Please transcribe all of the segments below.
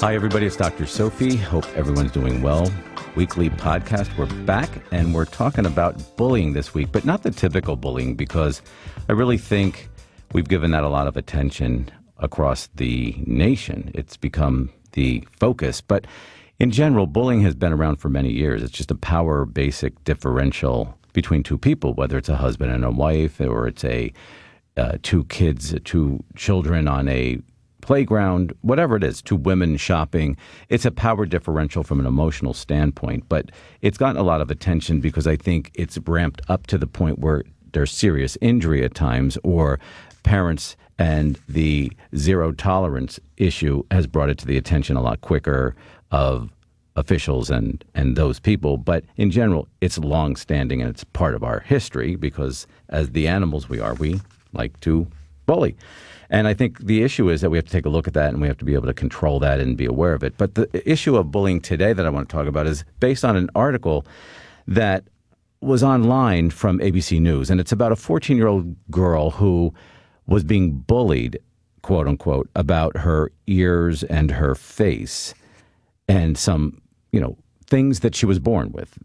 Hi, everybody. It's Dr. Sophie. Hope everyone's doing well. Weekly podcast. We're back and we're talking about bullying this week, but not the typical bullying because I really think we've given that a lot of attention across the nation. It's become the focus. But in general, bullying has been around for many years. It's just a power basic differential between two people, whether it's a husband and a wife or it's a uh, two kids, two children on a playground, whatever it is, to women shopping. It's a power differential from an emotional standpoint, but it's gotten a lot of attention because I think it's ramped up to the point where there's serious injury at times or parents and the zero tolerance issue has brought it to the attention a lot quicker of officials and, and those people. But in general, it's long standing and it's part of our history because as the animals we are, we like to bully. And I think the issue is that we have to take a look at that and we have to be able to control that and be aware of it. But the issue of bullying today that I want to talk about is based on an article that was online from ABC News. And it's about a 14 year old girl who was being bullied, quote unquote, about her ears and her face and some, you know, things that she was born with,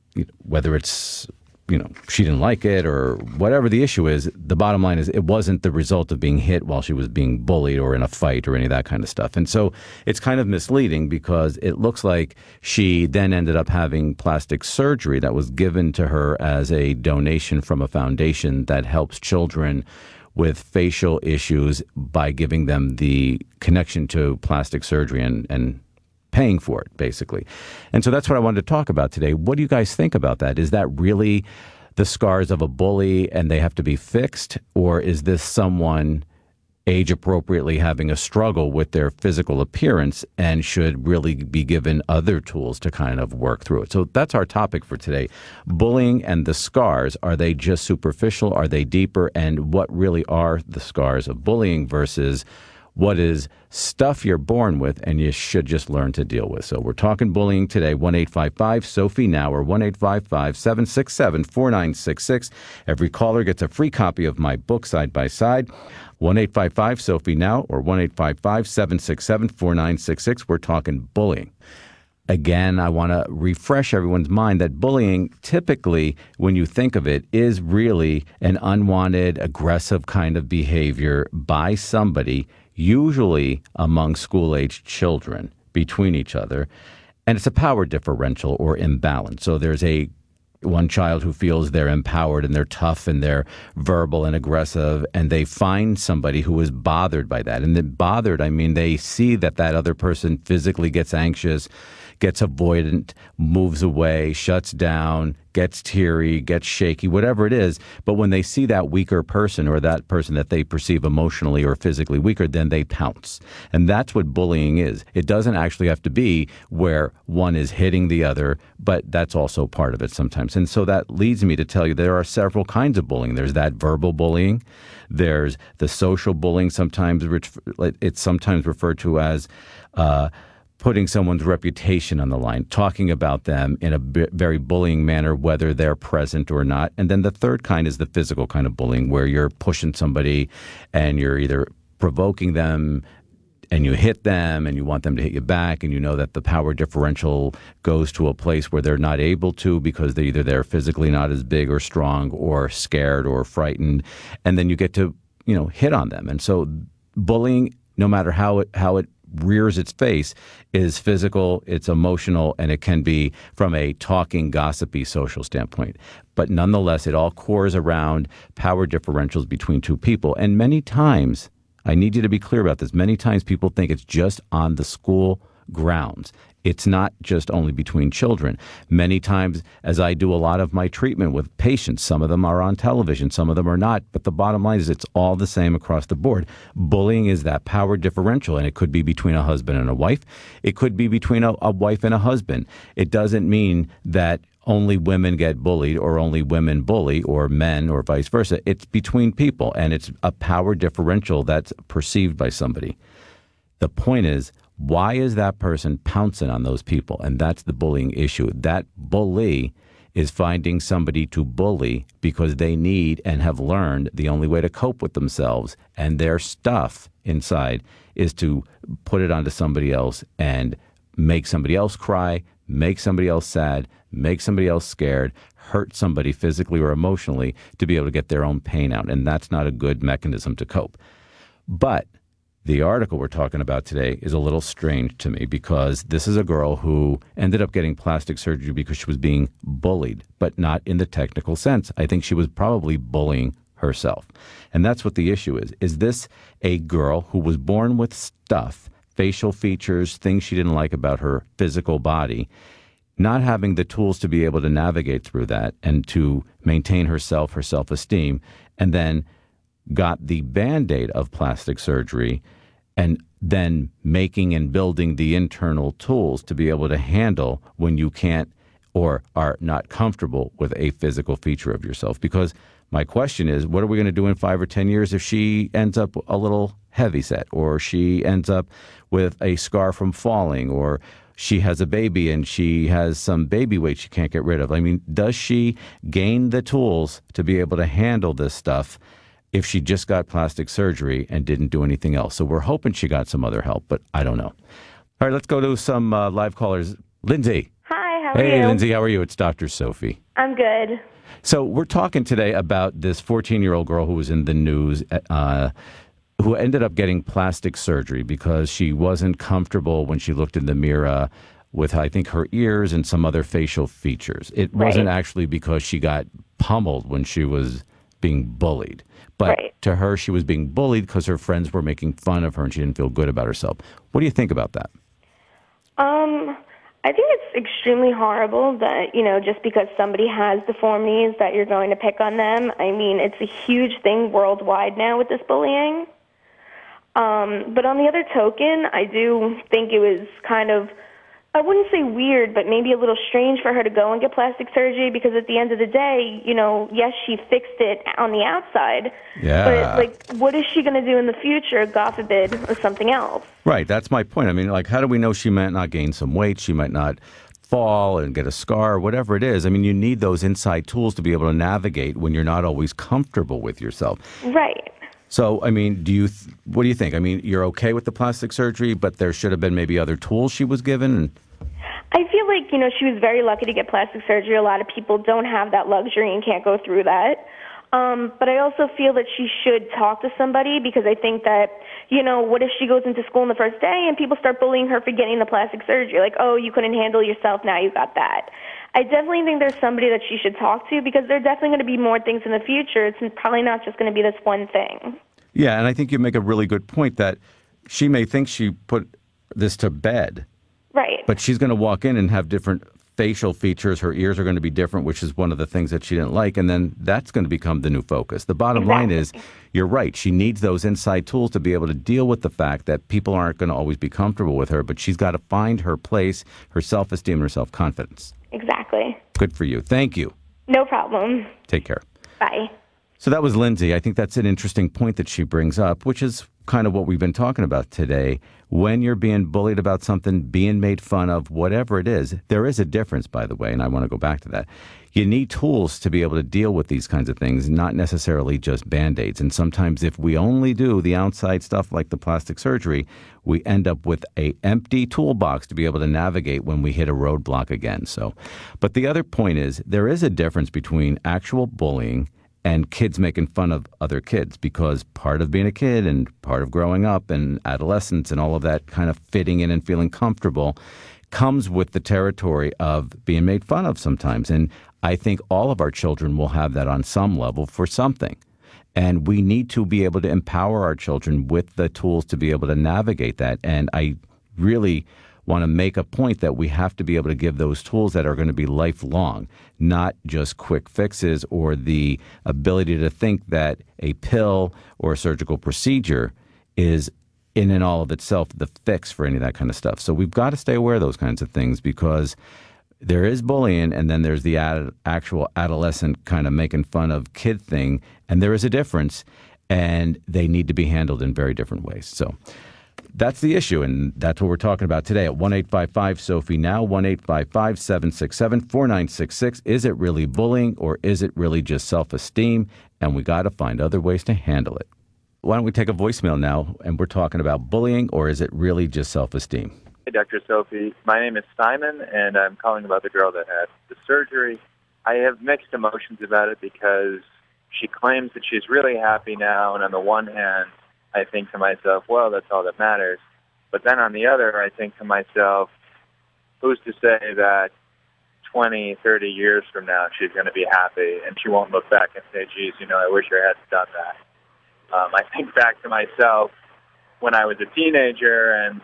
whether it's you know she didn't like it or whatever the issue is the bottom line is it wasn't the result of being hit while she was being bullied or in a fight or any of that kind of stuff. And so it's kind of misleading because it looks like she then ended up having plastic surgery that was given to her as a donation from a foundation that helps children with facial issues by giving them the connection to plastic surgery and, and paying for it, basically. And so that's what I wanted to talk about today. What do you guys think about that? Is that really the scars of a bully and they have to be fixed? Or is this someone age appropriately having a struggle with their physical appearance and should really be given other tools to kind of work through it. So that's our topic for today. Bullying and the scars, are they just superficial? Are they deeper? And what really are the scars of bullying versus what is stuff you're born with and you should just learn to deal with. So we're talking bullying today. 1855 Sophie Now or 1 855 767 4966. Every caller gets a free copy of my book, Side by Side. 1855 Sophie Now or 1 855 767 4966. We're talking bullying again, I want to refresh everyone's mind that bullying, typically, when you think of it, is really an unwanted, aggressive kind of behavior by somebody usually among school aged children between each other. And it's a power differential or imbalance. So there's a one child who feels they're empowered and they're tough and they're verbal and aggressive and they find somebody who is bothered by that and then bothered i mean they see that that other person physically gets anxious gets avoidant, moves away, shuts down, gets teary, gets shaky, whatever it is. But when they see that weaker person or that person that they perceive emotionally or physically weaker, then they pounce. And that's what bullying is. It doesn't actually have to be where one is hitting the other, but that's also part of it sometimes. And so that leads me to tell you there are several kinds of bullying. There's that verbal bullying. There's the social bullying. Sometimes it's sometimes referred to as uh, putting someone's reputation on the line, talking about them in a b- very bullying manner, whether they're present or not. And then the third kind is the physical kind of bullying, where you're pushing somebody and you're either provoking them and you hit them and you want them to hit you back and you know that the power differential goes to a place where they're not able to because they're either they're physically not as big or strong or scared or frightened and then you get to you know hit on them and so bullying no matter how it how it rears its face is physical, it's emotional, and it can be from a talking, gossipy social standpoint. But nonetheless, it all cores around power differentials between two people. And many times, I need you to be clear about this, many times people think it's just on the school grounds. It's not just only between children. Many times, as I do a lot of my treatment with patients, some of them are on television, some of them are not. But the bottom line is it's all the same across the board. Bullying is that power differential, and it could be between a husband and a wife. It could be between a, a wife and a husband. It doesn't mean that only women get bullied or only women bully or men or vice versa. It's between people, and it's a power differential that's perceived by somebody. The point is, why is that person pouncing on those people? And that's the bullying issue. That bully is finding somebody to bully because they need and have learned the only way to cope with themselves and their stuff inside is to put it onto somebody else and make somebody else cry, make somebody else sad, make somebody else scared, hurt somebody physically or emotionally to be able to get their own pain out. And that's not a good mechanism to cope. But the article we're talking about today is a little strange to me because this is a girl who ended up getting plastic surgery because she was being bullied, but not in the technical sense. I think she was probably bullying herself. And that's what the issue is. Is this a girl who was born with stuff, facial features, things she didn't like about her physical body, not having the tools to be able to navigate through that and to maintain herself, her self esteem, and then got the band aid of plastic surgery and then making and building the internal tools to be able to handle when you can't or are not comfortable with a physical feature of yourself. Because my question is, what are we going to do in five or 10 years if she ends up a little heavy set or she ends up with a scar from falling or she has a baby and she has some baby weight she can't get rid of? I mean, does she gain the tools to be able to handle this stuff? If she just got plastic surgery and didn't do anything else. So we're hoping she got some other help, but I don't know. All right, let's go to some uh, live callers. Lindsay. Hi, how are hey, you? Hey, Lindsay, how are you? It's Dr. Sophie. I'm good. So we're talking today about this 14 year old girl who was in the news. Uh, who ended up getting plastic surgery because she wasn't comfortable when she looked in the mirror with, I think, her ears and some other facial features. It right. wasn't actually because she got pummeled when she was being bullied. But right. to her, she was being bullied because her friends were making fun of her and she didn't feel good about herself. What do you think about that? Um, I think it's extremely horrible that, you know, just because somebody has deformities that you're going to pick on them. I mean, it's a huge thing worldwide now with this bullying. Um, but on the other token, I do think it was kind of I wouldn't say weird, but maybe a little strange for her to go and get plastic surgery because at the end of the day, you know, yes, she fixed it on the outside. Yeah. But, like, what is she going to do in the future, God forbid, or something else? Right. That's my point. I mean, like, how do we know she might not gain some weight? She might not fall and get a scar, or whatever it is. I mean, you need those inside tools to be able to navigate when you're not always comfortable with yourself. Right. So, I mean, do you th- what do you think? I mean, you're okay with the plastic surgery, but there should have been maybe other tools she was given. I feel like you know she was very lucky to get plastic surgery. A lot of people don't have that luxury and can't go through that. Um, but I also feel that she should talk to somebody because I think that, you know, what if she goes into school on the first day and people start bullying her for getting the plastic surgery? Like, oh, you couldn't handle yourself, now you got that. I definitely think there's somebody that she should talk to because there are definitely going to be more things in the future. It's probably not just going to be this one thing. Yeah, and I think you make a really good point that she may think she put this to bed. Right. But she's going to walk in and have different facial features. Her ears are going to be different, which is one of the things that she didn't like. And then that's going to become the new focus. The bottom exactly. line is you're right. She needs those inside tools to be able to deal with the fact that people aren't going to always be comfortable with her, but she's got to find her place, her self esteem, her self confidence. Exactly. Good for you. Thank you. No problem. Take care. Bye. So that was Lindsay. I think that's an interesting point that she brings up, which is kind of what we've been talking about today. When you're being bullied about something, being made fun of, whatever it is, there is a difference, by the way, and I want to go back to that. You need tools to be able to deal with these kinds of things, not necessarily just band aids. And sometimes, if we only do the outside stuff like the plastic surgery, we end up with a empty toolbox to be able to navigate when we hit a roadblock again. So, but the other point is there is a difference between actual bullying and kids making fun of other kids because part of being a kid and part of growing up and adolescence and all of that kind of fitting in and feeling comfortable comes with the territory of being made fun of sometimes. And I think all of our children will have that on some level for something. And we need to be able to empower our children with the tools to be able to navigate that. And I really want to make a point that we have to be able to give those tools that are going to be lifelong, not just quick fixes or the ability to think that a pill or a surgical procedure is in and all of itself the fix for any of that kind of stuff. So we've got to stay aware of those kinds of things because there is bullying and then there's the ad- actual adolescent kind of making fun of kid thing and there is a difference and they need to be handled in very different ways. So that's the issue, and that's what we're talking about today at 1 855 Sophie Now, 1 855 767 4966. Is it really bullying or is it really just self esteem? And we got to find other ways to handle it. Why don't we take a voicemail now and we're talking about bullying or is it really just self esteem? Hey, Dr. Sophie. My name is Simon, and I'm calling about the girl that had the surgery. I have mixed emotions about it because she claims that she's really happy now, and on the one hand, I think to myself, well, that's all that matters. But then on the other, I think to myself, who's to say that 20, 30 years from now she's going to be happy and she won't look back and say, geez, you know, I wish I had done that. Um, I think back to myself when I was a teenager and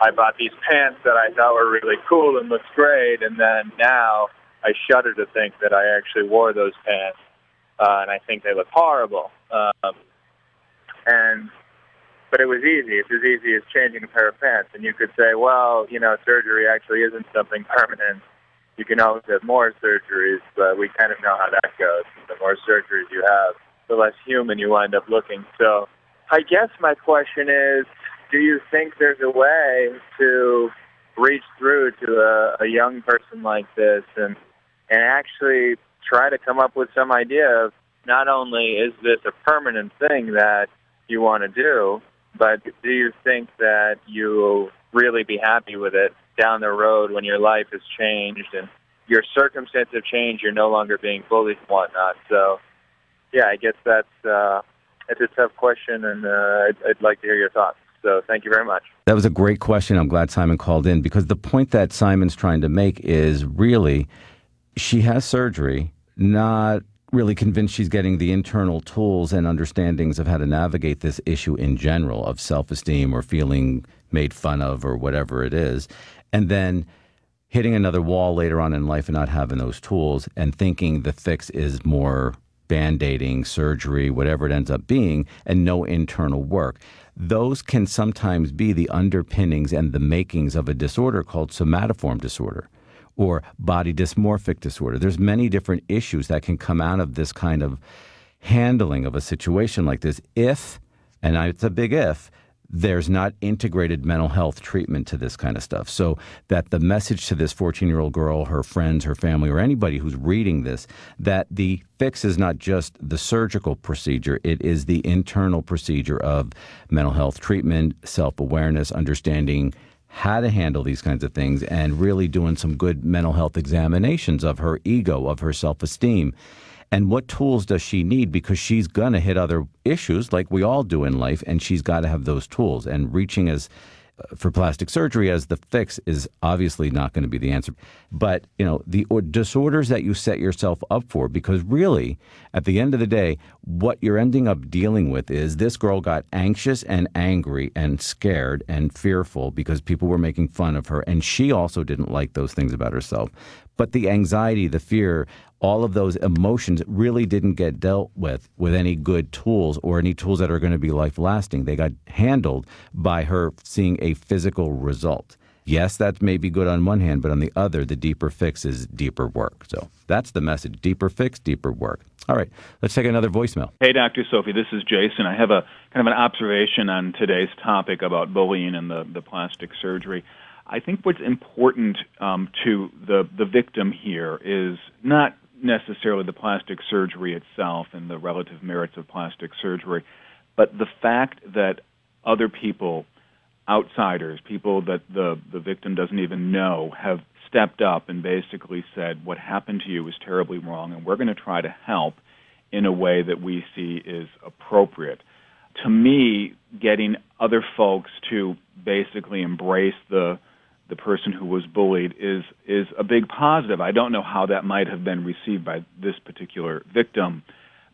I bought these pants that I thought were really cool and looked great, and then now I shudder to think that I actually wore those pants, uh, and I think they look horrible. Um, and but it was easy. It's as easy as changing a pair of pants. And you could say, well, you know, surgery actually isn't something permanent. You can always have more surgeries, but we kind of know how that goes. The more surgeries you have, the less human you wind up looking. So I guess my question is, do you think there's a way to reach through to a, a young person like this and and actually try to come up with some idea of not only is this a permanent thing that you want to do, but do you think that you'll really be happy with it down the road when your life has changed and your circumstances have changed, you're no longer being bullied and whatnot. So, yeah, I guess that's uh, it's a tough question, and uh, I'd, I'd like to hear your thoughts. So, thank you very much. That was a great question. I'm glad Simon called in because the point that Simon's trying to make is really she has surgery, not really convinced she's getting the internal tools and understandings of how to navigate this issue in general of self esteem or feeling made fun of or whatever it is. And then hitting another wall later on in life and not having those tools and thinking the fix is more band aiding, surgery, whatever it ends up being, and no internal work. Those can sometimes be the underpinnings and the makings of a disorder called somatoform disorder or body dysmorphic disorder. There's many different issues that can come out of this kind of handling of a situation like this if, and it's a big if, there's not integrated mental health treatment to this kind of stuff. So that the message to this 14 year old girl, her friends, her family, or anybody who's reading this, that the fix is not just the surgical procedure, it is the internal procedure of mental health treatment, self awareness, understanding how to handle these kinds of things and really doing some good mental health examinations of her ego, of her self esteem. And what tools does she need? Because she's going to hit other issues like we all do in life, and she's got to have those tools. And reaching as for plastic surgery as the fix is obviously not going to be the answer. But, you know, the disorders that you set yourself up for, because really, at the end of the day, what you're ending up dealing with is this girl got anxious and angry and scared and fearful because people were making fun of her. And she also didn't like those things about herself. But the anxiety, the fear, all of those emotions really didn't get dealt with with any good tools or any tools that are going to be life lasting. They got handled by her seeing a physical result. Yes, that may be good on one hand, but on the other, the deeper fix is deeper work. So that's the message deeper fix, deeper work. All right, let's take another voicemail. Hey, Dr. Sophie, this is Jason. I have a kind of an observation on today's topic about bullying and the, the plastic surgery. I think what's important um, to the, the victim here is not necessarily the plastic surgery itself and the relative merits of plastic surgery, but the fact that other people, outsiders, people that the, the victim doesn't even know, have stepped up and basically said, What happened to you is terribly wrong, and we're going to try to help in a way that we see is appropriate. To me, getting other folks to basically embrace the the person who was bullied is is a big positive. I don't know how that might have been received by this particular victim,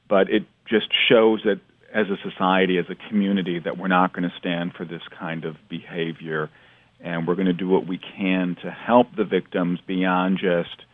but it just shows that as a society, as a community, that we're not going to stand for this kind of behavior, and we're going to do what we can to help the victims beyond just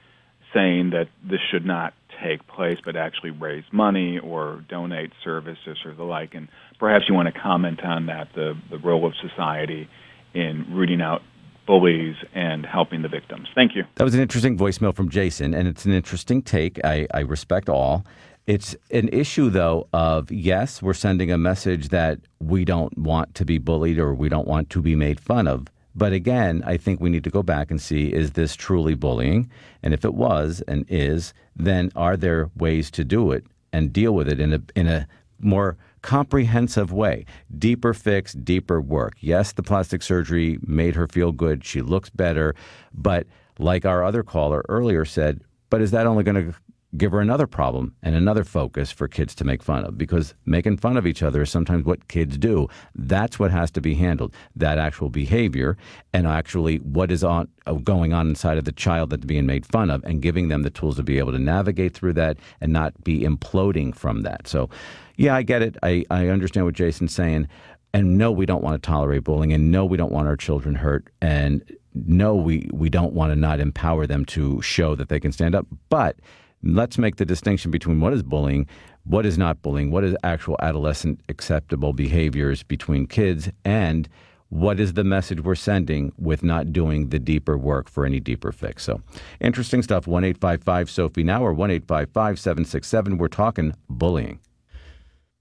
saying that this should not take place, but actually raise money or donate services or the like. And perhaps you want to comment on that, the the role of society in rooting out bullies and helping the victims. Thank you. That was an interesting voicemail from Jason, and it's an interesting take. I, I respect all. It's an issue, though, of yes, we're sending a message that we don't want to be bullied or we don't want to be made fun of. But again, I think we need to go back and see is this truly bullying? And if it was and is, then are there ways to do it and deal with it in a, in a more comprehensive way? Deeper fix, deeper work. Yes, the plastic surgery made her feel good. She looks better. But like our other caller earlier said, but is that only going to give her another problem and another focus for kids to make fun of because making fun of each other is sometimes what kids do. That's what has to be handled. That actual behavior and actually what is on uh, going on inside of the child that's being made fun of and giving them the tools to be able to navigate through that and not be imploding from that. So, yeah, I get it. I, I understand what Jason's saying. And no, we don't want to tolerate bullying and no, we don't want our children hurt and no, we, we don't want to not empower them to show that they can stand up. But let's make the distinction between what is bullying, what is not bullying, what is actual adolescent acceptable behaviors between kids, and what is the message we're sending with not doing the deeper work for any deeper fix. So interesting stuff. 1 855 Sophie now or 1 855 767. We're talking bullying.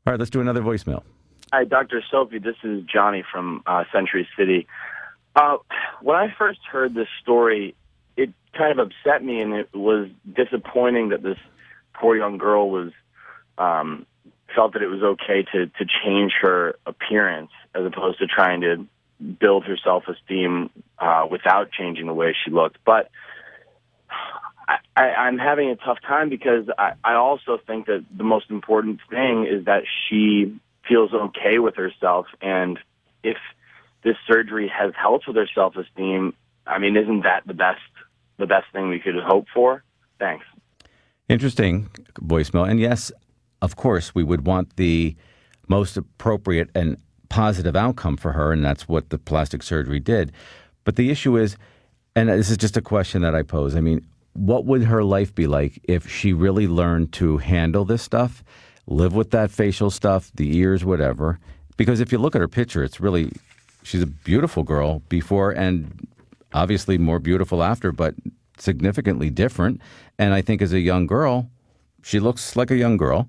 All right, let's do another voicemail. Hi, Dr. Sophie. This is Johnny from uh, Century City. Uh, when I first heard this story, it kind of upset me, and it was disappointing that this poor young girl was um, felt that it was okay to to change her appearance as opposed to trying to build her self esteem uh, without changing the way she looked. But I, I, I'm having a tough time because I, I also think that the most important thing is that she feels okay with herself, and if this surgery has helped with her self esteem, I mean, isn't that the best the best thing we could hope for. Thanks. Interesting voicemail. And yes, of course, we would want the most appropriate and positive outcome for her, and that's what the plastic surgery did. But the issue is, and this is just a question that I pose. I mean, what would her life be like if she really learned to handle this stuff, live with that facial stuff, the ears, whatever? Because if you look at her picture, it's really, she's a beautiful girl before and obviously more beautiful after, but significantly different. And I think as a young girl, she looks like a young girl.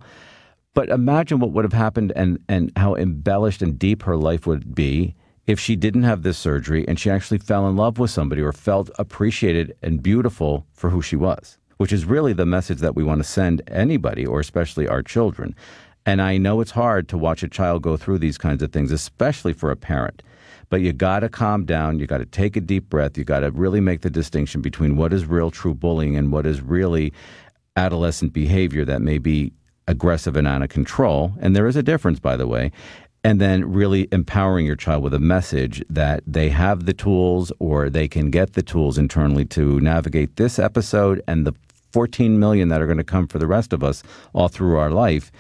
But imagine what would have happened and, and how embellished and deep her life would be if she didn't have this surgery and she actually fell in love with somebody or felt appreciated and beautiful for who she was, which is really the message that we want to send anybody or especially our children. And I know it's hard to watch a child go through these kinds of things, especially for a parent. But you got to calm down. You got to take a deep breath. You got to really make the distinction between what is real true bullying and what is really adolescent behavior that may be aggressive and out of control. And there is a difference, by the way. And then really empowering your child with a message that they have the tools or they can get the tools internally to navigate this episode and the 14 million that are going to come for the rest of us all through our life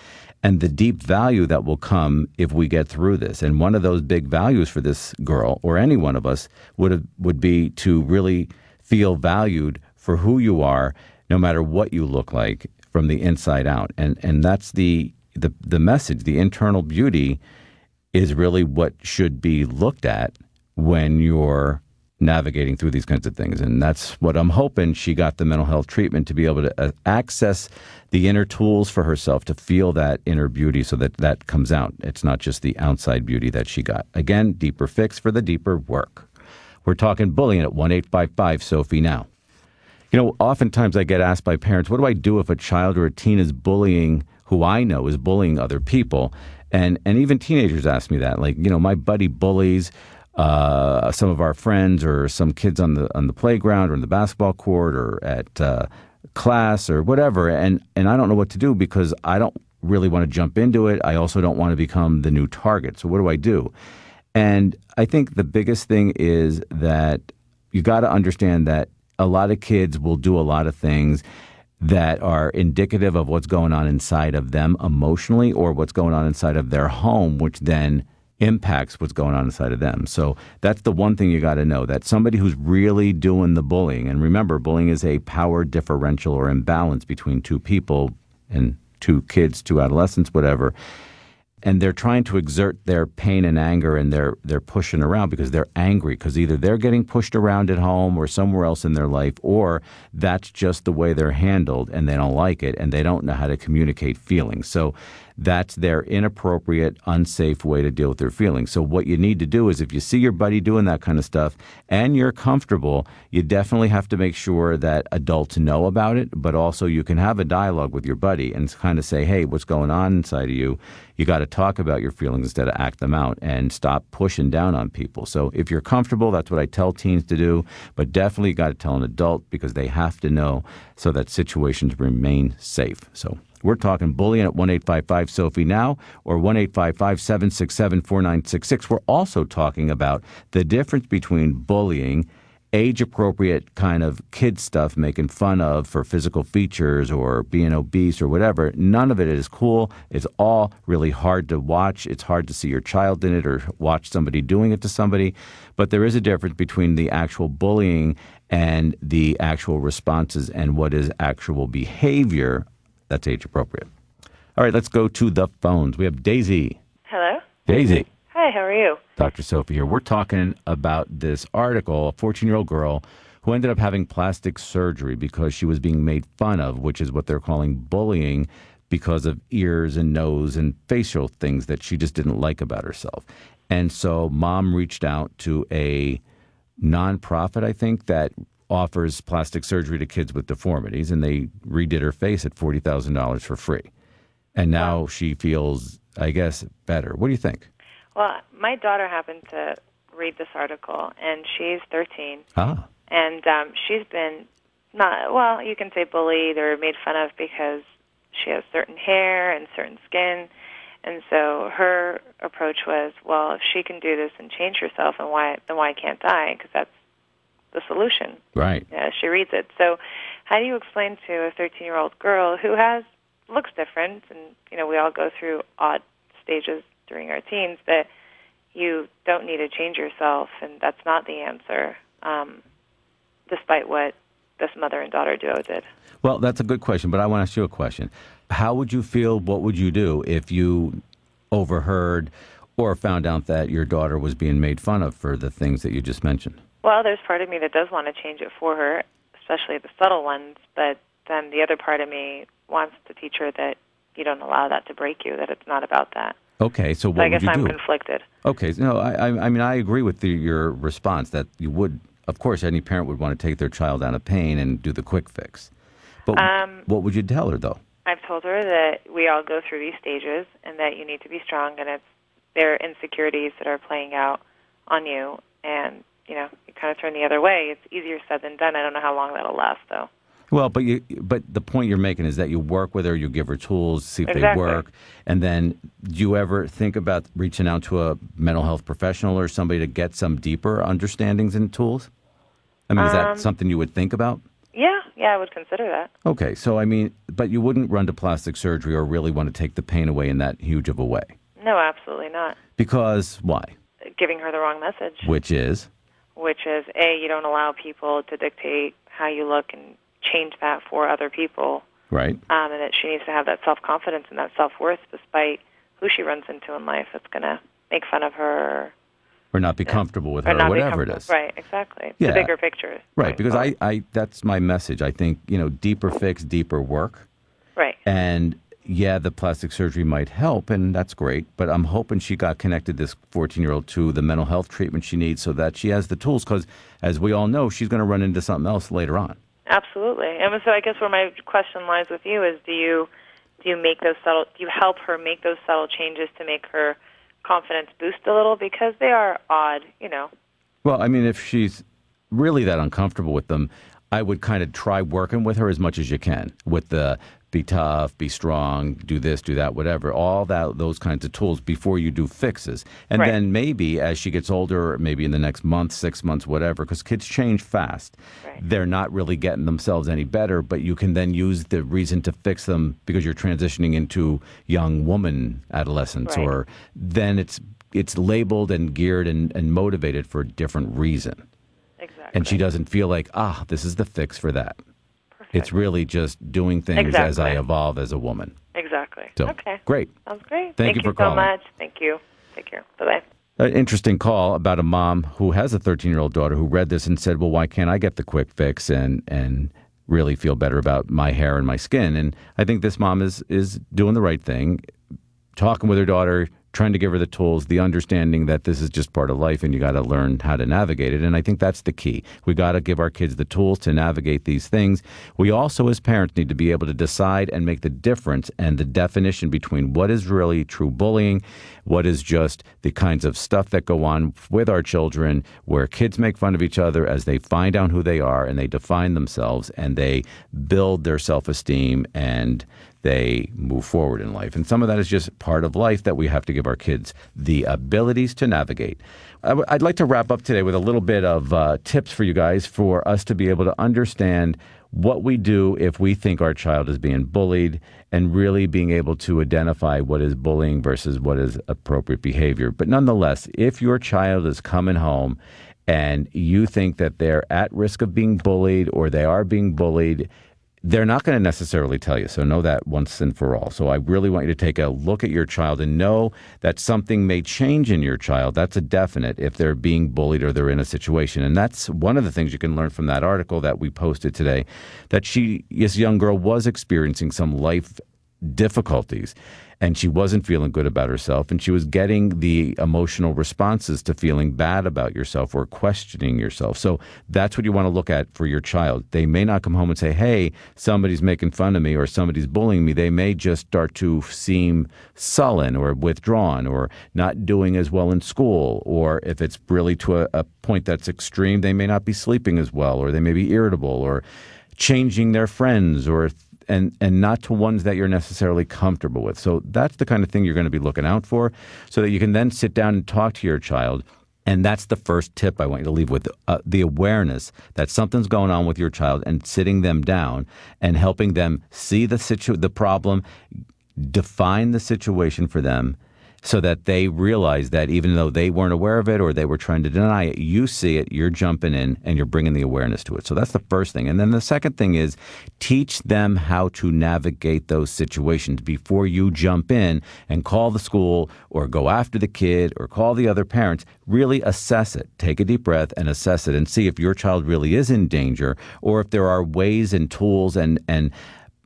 and the deep value that will come if we get through this. And one of those big values for this girl or any one of us would have, would be to really feel valued for who you are, no matter what you look like from the inside out. And and that's the the the message. The internal beauty is really what should be looked at when you're navigating through these kinds of things. And that's what I'm hoping she got the mental health treatment to be able to uh, access the inner tools for herself to feel that inner beauty so that that comes out. It's not just the outside beauty that she got. Again, deeper fix for the deeper work. We're talking bullying at 1 855 Sophie now. You know, oftentimes I get asked by parents, what do I do if a child or a teen is bullying who I know is bullying other people? And and even teenagers ask me that. Like, you know, my buddy bullies uh, some of our friends or some kids on the on the playground or in the basketball court or at uh, class or whatever, and and I don't know what to do because I don't really want to jump into it. I also don't want to become the new target. So what do I do? And I think the biggest thing is that you got to understand that a lot of kids will do a lot of things that are indicative of what's going on inside of them emotionally or what's going on inside of their home, which then impacts what's going on inside of them. So that's the one thing you got to know that somebody who's really doing the bullying, and remember, bullying is a power differential or imbalance between two people and two kids, two adolescents, whatever. And they're trying to exert their pain and anger and they're they're pushing around because they're angry because either they're getting pushed around at home or somewhere else in their life or that's just the way they're handled and they don't like it and they don't know how to communicate feelings. So that's their inappropriate, unsafe way to deal with their feelings. So, what you need to do is if you see your buddy doing that kind of stuff and you're comfortable, you definitely have to make sure that adults know about it, but also you can have a dialogue with your buddy and kind of say, hey, what's going on inside of you? You got to talk about your feelings instead of act them out and stop pushing down on people. So, if you're comfortable, that's what I tell teens to do, but definitely got to tell an adult because they have to know so that situations remain safe. So, we're talking bullying at 1 855 Sophie now or 1 855 767 4966. We're also talking about the difference between bullying, age appropriate kind of kid stuff, making fun of for physical features or being obese or whatever. None of it is cool. It's all really hard to watch. It's hard to see your child in it or watch somebody doing it to somebody. But there is a difference between the actual bullying and the actual responses and what is actual behavior that's age appropriate. All right, let's go to the phones. We have Daisy. Hello. Daisy. Hi, how are you? Dr. Sophie here. We're talking about this article, a 14 year old girl who ended up having plastic surgery because she was being made fun of, which is what they're calling bullying because of ears and nose and facial things that she just didn't like about herself. And so mom reached out to a nonprofit, I think, that offers plastic surgery to kids with deformities, and they redid her face at forty thousand dollars for free. And now wow. she feels, I guess, better. What do you think? Well, my daughter happened to read this article, and she's thirteen. Ah. And um, she's been not well, you can say bullied or made fun of because she has certain hair and certain skin. And so her approach was, well, if she can do this and change herself, and why then why can't I? Because that's the solution. Right. Yeah, she reads it. So, how do you explain to a 13-year-old girl who has looks different, and you know we all go through odd stages during our teens that you don't need to change yourself, and that's not the answer, um, despite what this mother and daughter duo did. Well, that's a good question, but I want to ask you a question. How would you feel? What would you do if you overheard or found out that your daughter was being made fun of for the things that you just mentioned? Well, there's part of me that does want to change it for her, especially the subtle ones, but then the other part of me wants to teach her that you don't allow that to break you, that it's not about that. Okay, so what so I guess I'm do? conflicted. Okay, no, I, I mean I agree with the, your response that you would, of course, any parent would want to take their child out of pain and do the quick fix. But um, what would you tell her though? I've told her that we all go through these stages and that you need to be strong, and it's their insecurities that are playing out on you, and you know, you kind of turn the other way. It's easier said than done. I don't know how long that'll last, though. Well, but you, but the point you're making is that you work with her, you give her tools, see if exactly. they work, and then do you ever think about reaching out to a mental health professional or somebody to get some deeper understandings and tools? I mean, is that um, something you would think about? Yeah, yeah, I would consider that. Okay, so I mean, but you wouldn't run to plastic surgery or really want to take the pain away in that huge of a way. No, absolutely not. Because why? Giving her the wrong message. Which is? Which is a you don't allow people to dictate how you look and change that for other people. Right. Um, and that she needs to have that self confidence and that self worth, despite who she runs into in life that's going to make fun of her. Or not be yeah. comfortable with her, or, or whatever it is. Right, exactly. Yeah. The bigger picture. Right, because I, I, that's my message. I think, you know, deeper fix, deeper work. Right. And yeah, the plastic surgery might help, and that's great. But I'm hoping she got connected, this 14 year old, to the mental health treatment she needs so that she has the tools. Because, as we all know, she's going to run into something else later on. Absolutely. And so I guess where my question lies with you is do you do you make those subtle do you help her make those subtle changes to make her confidence boost a little because they are odd, you know. Well, I mean if she's really that uncomfortable with them, I would kind of try working with her as much as you can with the be tough, be strong, do this, do that, whatever. All that those kinds of tools before you do fixes. And right. then maybe as she gets older, maybe in the next month, 6 months, whatever, cuz kids change fast. Right. They're not really getting themselves any better, but you can then use the reason to fix them because you're transitioning into young woman adolescence right. or then it's it's labeled and geared and, and motivated for a different reason. Exactly. And she doesn't feel like, ah, this is the fix for that. It's really just doing things as I evolve as a woman. Exactly. So, okay. great. Sounds great. Thank you you for so calling. much. Thank you. Take care. Bye bye. An interesting call about a mom who has a 13 year old daughter who read this and said, "Well, why can't I get the quick fix and and really feel better about my hair and my skin?" And I think this mom is is doing the right thing, talking with her daughter, trying to give her the tools, the understanding that this is just part of life and you got to learn how to navigate it. And I think that's the key. We got to give our kids the tools to navigate these things. We also, as parents, need to be able to decide and make the difference and the definition between what is really true bullying, what is just the kinds of stuff that go on with our children, where kids make fun of each other as they find out who they are and they define themselves and they build their self esteem and they move forward in life. And some of that is just part of life that we have to give our kids the abilities to navigate. I'd like to wrap up today with a little bit of uh, tips for you guys for us to be able to understand what we do if we think our child is being bullied and really being able to identify what is bullying versus what is appropriate behavior. But nonetheless, if your child is coming home and you think that they're at risk of being bullied or they are being bullied, they're not going to necessarily tell you. So know that once and for all. So I really want you to take a look at your child and know that something may change in your child. That's a definite if they're being bullied or they're in a situation. And that's one of the things you can learn from that article that we posted today that she, this young girl, was experiencing some life difficulties. And she wasn't feeling good about herself and she was getting the emotional responses to feeling bad about yourself or questioning yourself. So that's what you want to look at for your child. They may not come home and say hey somebody's making fun of me or somebody's bullying me. They may just start to seem sullen or withdrawn or not doing as well in school or if it's really to a, a point that's extreme they may not be sleeping as well or they may be irritable or changing their friends or and and not to ones that you're necessarily comfortable with. So that's the kind of thing you're going to be looking out for so that you can then sit down and talk to your child. And that's the first tip I want you to leave with uh, the awareness that something's going on with your child and sitting them down and helping them see the situ- the problem, define the situation for them so that they realize that even though they weren't aware of it or they were trying to deny it, you see it, you're jumping in and you're bringing the awareness to it. So that's the first thing. And then the second thing is teach them how to navigate those situations before you jump in and call the school or go after the kid or call the other parents. Really assess it. Take a deep breath and assess it and see if your child really is in danger or if there are ways and tools and, and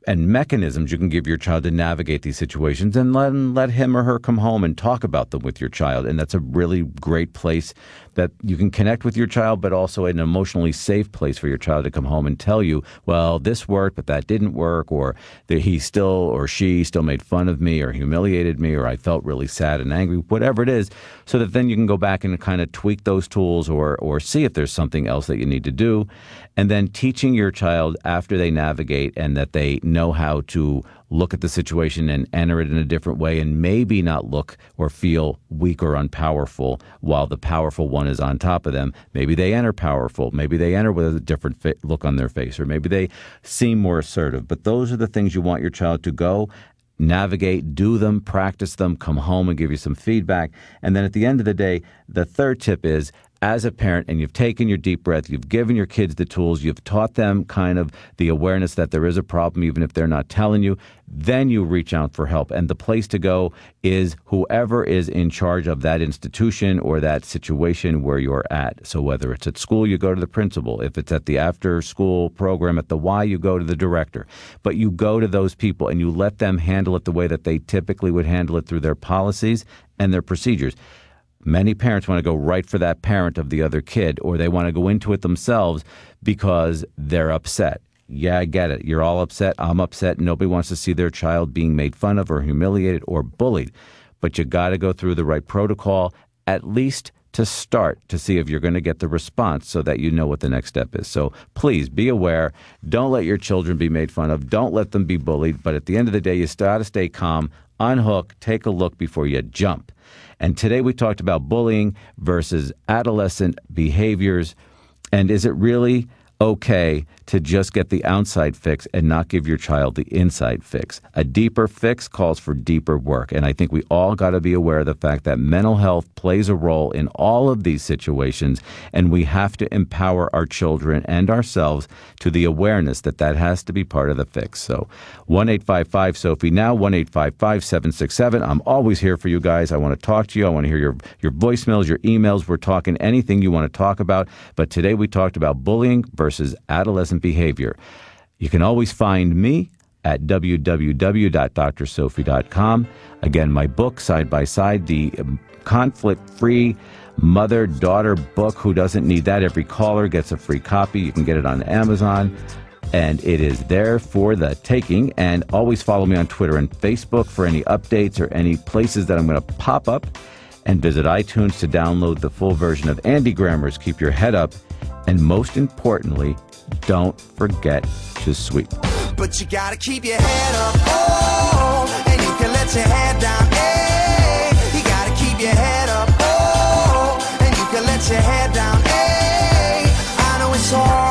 and mechanisms you can give your child to navigate these situations and let, let him or her come home and talk about them with your child. And that's a really great place that you can connect with your child, but also an emotionally safe place for your child to come home and tell you, well, this worked, but that didn't work, or that he still or she still made fun of me or humiliated me, or I felt really sad and angry, whatever it is, so that then you can go back and kind of tweak those tools or, or see if there's something else that you need to do. And then teaching your child after they navigate and that they know how to look at the situation and enter it in a different way and maybe not look or feel weak or unpowerful while the powerful one is on top of them. Maybe they enter powerful. Maybe they enter with a different fa- look on their face, or maybe they seem more assertive. But those are the things you want your child to go navigate, do them, practice them, come home and give you some feedback. And then at the end of the day, the third tip is as a parent and you've taken your deep breath, you've given your kids the tools, you've taught them kind of the awareness that there is a problem, even if they're not telling you, then you reach out for help. And the place to go is whoever is in charge of that institution or that situation where you're at. So whether it's at school, you go to the principal. If it's at the after school program at the Y, you go to the director. But you go to those people and you let them handle it the way that they typically would handle it through their policies and their procedures. Many parents want to go right for that parent of the other kid, or they want to go into it themselves because they're upset. Yeah, I get it. You're all upset. I'm upset. Nobody wants to see their child being made fun of or humiliated or bullied. But you got to go through the right protocol, at least to start, to see if you're going to get the response so that you know what the next step is. So please be aware. Don't let your children be made fun of. Don't let them be bullied. But at the end of the day, you got to stay calm, unhook, take a look before you jump. And today we talked about bullying versus adolescent behaviors. And is it really okay to just get the outside fix and not give your child the inside fix. A deeper fix calls for deeper work. And I think we all got to be aware of the fact that mental health plays a role in all of these situations. And we have to empower our children and ourselves to the awareness that that has to be part of the fix. So 1 855 Sophie now, 1 855 767. I'm always here for you guys. I want to talk to you. I want to hear your, your voicemails, your emails. We're talking anything you want to talk about. But today we talked about bullying versus adolescent behavior. You can always find me at www.drsophie.com. Again, my book, Side by Side, the um, conflict free mother daughter book. Who doesn't need that? Every caller gets a free copy. You can get it on Amazon. And it is there for the taking. And always follow me on Twitter and Facebook for any updates or any places that I'm going to pop up. And visit iTunes to download the full version of Andy Grammer's Keep Your Head Up. And most importantly, don't forget to sweep. But you gotta keep your head up, oh, and you can let your head down, hey. You gotta keep your head up, oh, and you can let your head down, hey. I know it's hard.